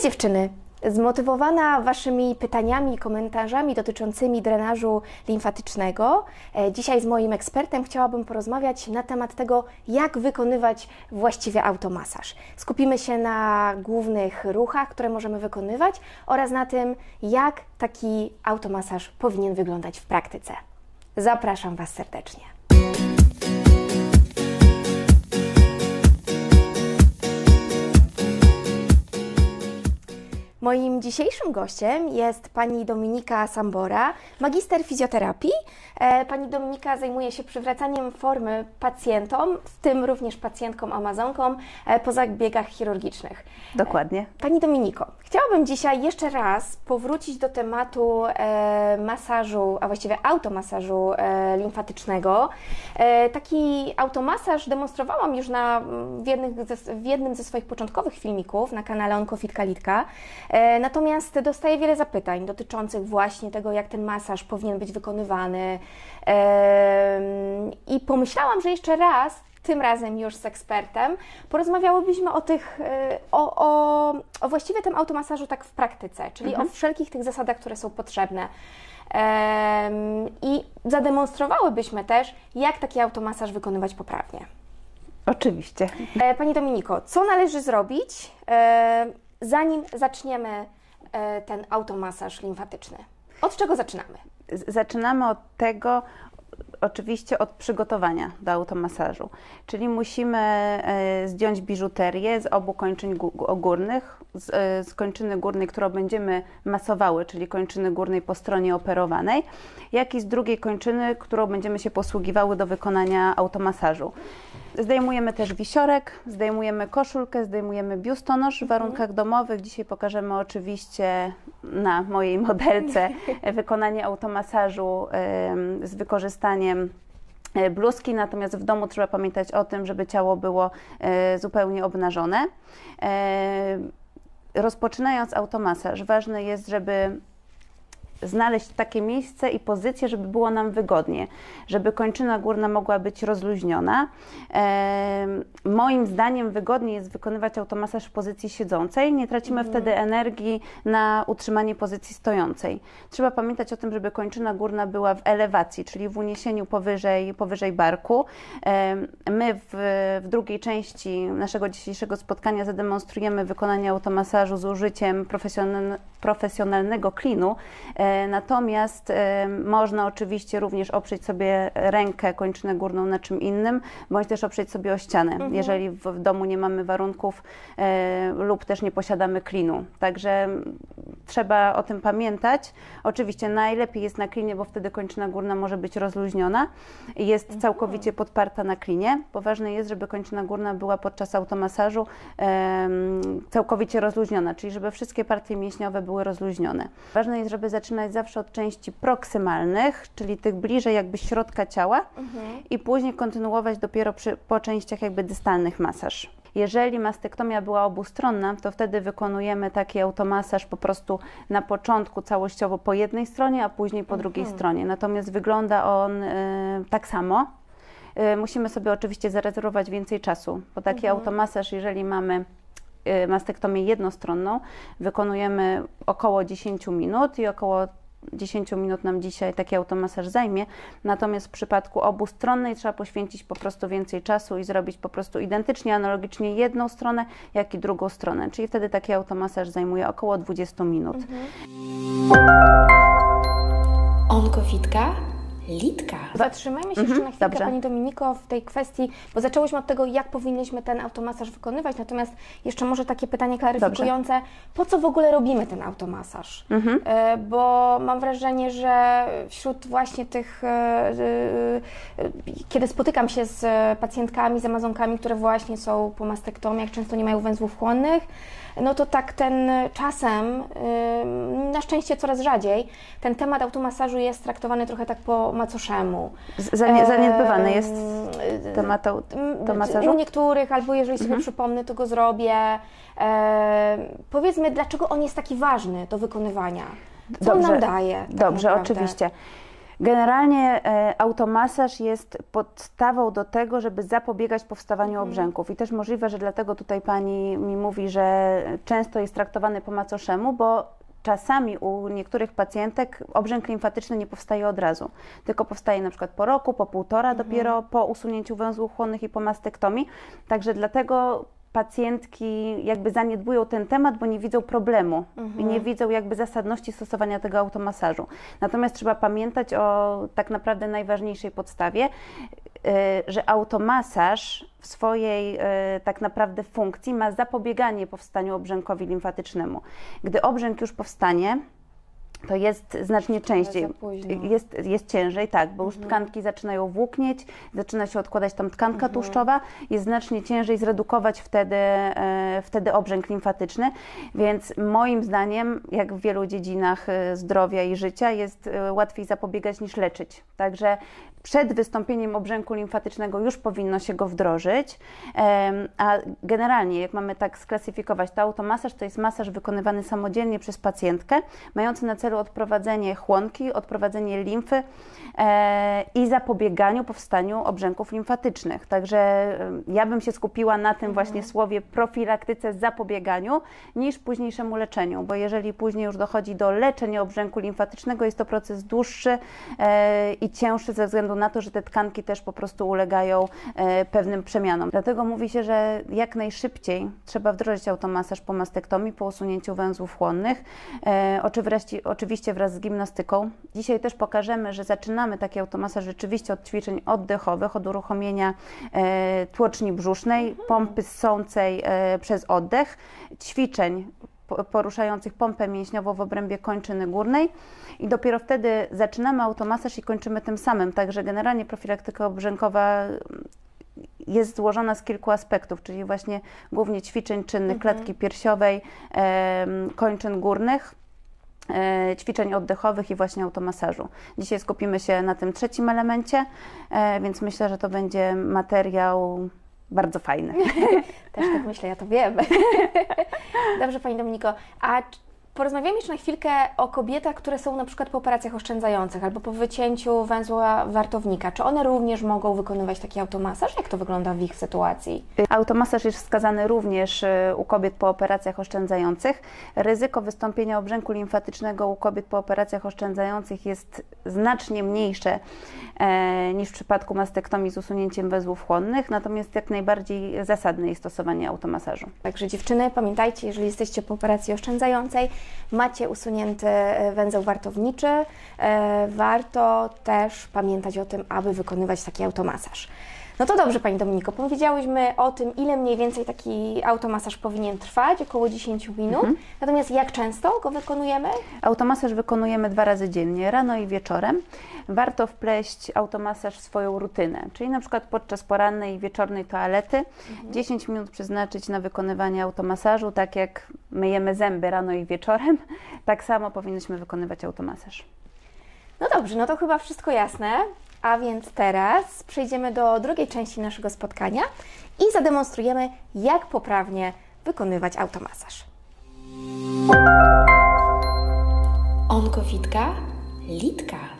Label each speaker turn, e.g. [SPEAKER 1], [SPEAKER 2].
[SPEAKER 1] Cześć dziewczyny! Zmotywowana Waszymi pytaniami i komentarzami dotyczącymi drenażu limfatycznego, e, dzisiaj z moim ekspertem chciałabym porozmawiać na temat tego, jak wykonywać właściwie automasaż. Skupimy się na głównych ruchach, które możemy wykonywać oraz na tym, jak taki automasaż powinien wyglądać w praktyce. Zapraszam Was serdecznie. Moim dzisiejszym gościem jest pani Dominika Sambora, magister fizjoterapii. E, pani Dominika zajmuje się przywracaniem formy pacjentom, w tym również pacjentkom Amazonkom e, po zabiegach chirurgicznych.
[SPEAKER 2] Dokładnie.
[SPEAKER 1] Pani Dominiko, chciałabym dzisiaj jeszcze raz powrócić do tematu e, masażu, a właściwie automasażu limfatycznego. Taki automasaż demonstrowałam już na, w, jednych ze, w jednym ze swoich początkowych filmików na kanale Onkofit Kalitka. E, natomiast dostaję wiele zapytań dotyczących właśnie tego, jak ten masaż powinien być wykonywany. I pomyślałam, że jeszcze raz tym razem już z ekspertem, porozmawiałybyśmy o tych, e, o, o, o właściwie tym automasażu tak w praktyce, czyli mhm. o wszelkich tych zasadach, które są potrzebne. I zademonstrowałybyśmy też, jak taki automasaż wykonywać poprawnie.
[SPEAKER 2] Oczywiście.
[SPEAKER 1] E, pani Dominiko, co należy zrobić, zanim zaczniemy e, ten automasaż limfatyczny? Od czego zaczynamy?
[SPEAKER 2] Zaczynamy od tego, oczywiście od przygotowania do automasażu. Czyli musimy e, zdjąć biżuterię z obu kończyn górnych, z, e, z kończyny górnej, którą będziemy masowały, czyli kończyny górnej po stronie operowanej, jak i z drugiej kończyny, którą będziemy się posługiwały do wykonania automasażu. Zdejmujemy też wisiorek, zdejmujemy koszulkę, zdejmujemy biustonosz w warunkach domowych. Dzisiaj pokażemy oczywiście na mojej modelce wykonanie automasażu z wykorzystaniem e, bluzki, natomiast w domu trzeba pamiętać o tym, żeby ciało było e, zupełnie obnażone. E, rozpoczynając automasaż, ważne jest, żeby znaleźć takie miejsce i pozycję, żeby było nam wygodnie, żeby kończyna górna mogła być rozluźniona. Moim zdaniem wygodniej jest wykonywać automasaż w pozycji siedzącej. Nie tracimy mhm. wtedy energii na utrzymanie pozycji stojącej. Trzeba pamiętać o tym, żeby kończyna górna była w elewacji, czyli w uniesieniu powyżej, powyżej barku. My w, w drugiej części naszego dzisiejszego spotkania zademonstrujemy wykonanie automasażu z użyciem profesjonalnego klinu. E, Natomiast można oczywiście również oprzeć sobie rękę, kończynę górną na czym innym, bądź też oprzeć sobie o ścianę, mhm. jeżeli w, w, domu nie mamy warunków e, lub też nie posiadamy klinu. Także trzeba o tym pamiętać. Oczywiście najlepiej jest na klinie, bo wtedy kończyna górna może być rozluźniona i jest mhm. całkowicie podparta na klinie, bo ważne jest, żeby kończyna górna była podczas automasażu całkowicie rozluźniona, czyli żeby wszystkie partie mięśniowe były rozluźnione. Ważne jest, żeby zaczynać zaczynać zawsze od części proksymalnych, czyli tych bliżej jakby środka ciała mhm. i później kontynuować dopiero przy, po częściach jakby dystalnych masaż. Jeżeli mastektomia była obustronna, to wtedy wykonujemy taki automasaż po prostu na początku całościowo po jednej stronie, a później po mhm. drugiej stronie. Natomiast wygląda on y, tak samo. Y, musimy sobie oczywiście zarezerwować więcej czasu, bo taki mhm. automasaż, jeżeli mamy Y, mastektomię jednostronną wykonujemy około 10 minut i około 10 minut nam dzisiaj taki automasaż zajmie, natomiast w przypadku obustronnej trzeba poświęcić po prostu więcej czasu i zrobić po prostu identycznie, analogicznie jedną stronę, jak i drugą stronę, czyli wtedy taki automasaż zajmuje około 20 minut. Mhm.
[SPEAKER 1] Onkowitka Litka. Zatrzymajmy się mhm, jeszcze na chwilkę, dobrze. Pani Dominiko, w tej kwestii, bo zaczęłyśmy od tego, jak powinniśmy ten automasaż wykonywać, natomiast jeszcze może takie pytanie klaryfikujące, dobrze. po co w ogóle robimy ten automasaż? Mhm. E, bo mam wrażenie, że wśród właśnie tych, e, e, kiedy spotykam się z pacjentkami, z amazonkami, które właśnie są po mastektomiach, często nie mają węzłów chłonnych, no to tak ten czasem, na szczęście coraz rzadziej, ten temat automasażu jest traktowany trochę tak po macoszemu.
[SPEAKER 2] Zanie, zaniedbywany jest temat automasażu?
[SPEAKER 1] U niektórych, albo jeżeli sobie mhm. przypomnę, to go zrobię. E, powiedzmy, dlaczego on jest taki ważny do wykonywania? Co dobrze, on nam daje?
[SPEAKER 2] Tak dobrze, naprawdę? oczywiście. Generalnie e, automasaż jest podstawą do tego, żeby zapobiegać powstawaniu mhm. obrzęków. I też możliwe, że dlatego tutaj pani mi mówi, że często jest traktowany po macoszemu, bo czasami u niektórych pacjentek obrzęk limfatyczny nie powstaje od razu, tylko powstaje na przykład po roku, po półtora mhm. dopiero po usunięciu węzłów chłonnych i po mastektomii. Także dlatego pacjentki jakby zaniedbują ten temat, bo nie widzą problemu mhm. i nie widzą jakby zasadności stosowania tego automasażu. Natomiast trzeba pamiętać o tak naprawdę najważniejszej podstawie, y, że automasaż w swojej y, tak naprawdę funkcji ma zapobieganie powstaniu obrzękowi limfatycznemu. Gdy obrzęk już powstanie, to jest znacznie częściej. Jest, jest ciężej, tak, bo już mhm. tkanki zaczynają włóknieć, zaczyna się odkładać tam tkanka mhm. tłuszczowa, jest znacznie ciężej zredukować wtedy, e, wtedy obrzęk limfatyczny, więc moim zdaniem, jak w wielu dziedzinach e, zdrowia i życia, jest e, łatwiej zapobiegać niż leczyć. Także przed wystąpieniem obrzęku limfatycznego już powinno się go wdrożyć, a generalnie, jak mamy tak sklasyfikować, to automasaż to jest masaż wykonywany samodzielnie przez pacjentkę, mający na celu odprowadzenie chłonki, odprowadzenie limfy e, i zapobieganiu powstaniu obrzęków limfatycznych. Także ja bym się skupiła na tym właśnie mhm. słowie profilaktyce, zapobieganiu, niż późniejszemu leczeniu, bo jeżeli później już dochodzi do leczenia obrzęku limfatycznego, jest to proces dłuższy e, i cięższy ze względu względu na to, że te tkanki też po prostu ulegają e, pewnym przemianom. Dlatego mówi się, że jak najszybciej trzeba wdrożyć automasaż po mastektomii, po usunięciu węzłów chłonnych, e, oczywiście wraz z gimnastyką. Dzisiaj też pokażemy, że zaczynamy taki automasaż rzeczywiście od ćwiczeń oddechowych, od uruchomienia e, tłoczni brzusznej, pompy ssącej przez oddech, ćwiczeń poruszających pompę mięśniową w obrębie kończyny górnej i dopiero wtedy zaczynamy automasaż i kończymy tym samym. Także generalnie profilaktyka obrzękowa jest złożona z kilku aspektów, czyli właśnie głównie ćwiczeń czynnych mhm. klatki piersiowej, kończyn górnych, e, ćwiczeń oddechowych i właśnie automasażu. Dzisiaj skupimy się na tym trzecim elemencie, e, więc myślę, że to będzie materiał bardzo fajny.
[SPEAKER 1] Też tak myślę, ja to wiem. Dobrze, Pani Dominiko. A Porozmawiamy jeszcze na chwilkę o kobietach, które są na przykład po operacjach oszczędzających albo po wycięciu węzła wartownika. Czy one również mogą wykonywać taki automasaż? Jak to wygląda w ich sytuacji?
[SPEAKER 2] Automasaż jest wskazany również y, u kobiet po operacjach oszczędzających. Ryzyko wystąpienia obrzęku limfatycznego u kobiet po operacjach oszczędzających jest znacznie mniejsze e, niż w przypadku mastektomii z usunięciem węzłów chłonnych, natomiast jak najbardziej zasadne jest stosowanie automasażu.
[SPEAKER 1] Także dziewczyny, pamiętajcie, jeżeli jesteście po operacji oszczędzającej, macie usunięty e, węzeł wartowniczy, e, warto też pamiętać o tym, aby wykonywać taki automasaż. No to dobrze, Pani Dominiko, powiedziałyśmy o tym, ile mniej więcej taki automasaż powinien trwać, około 10 minut. Mhm. Natomiast jak często go wykonujemy?
[SPEAKER 2] Automasaż wykonujemy dwa razy dziennie, rano i wieczorem. Warto wpleść automasaż w swoją rutynę, czyli na przykład podczas porannej i wieczornej toalety mhm. 10 minut przeznaczyć na wykonywanie automasażu, tak jak myjemy zęby rano i wieczorem, tak samo powinniśmy wykonywać automasaż.
[SPEAKER 1] No dobrze, no to chyba wszystko jasne. A więc teraz przejdziemy do drugiej części naszego spotkania i zademonstrujemy, jak poprawnie wykonywać automasaż. Onkowitka, litka.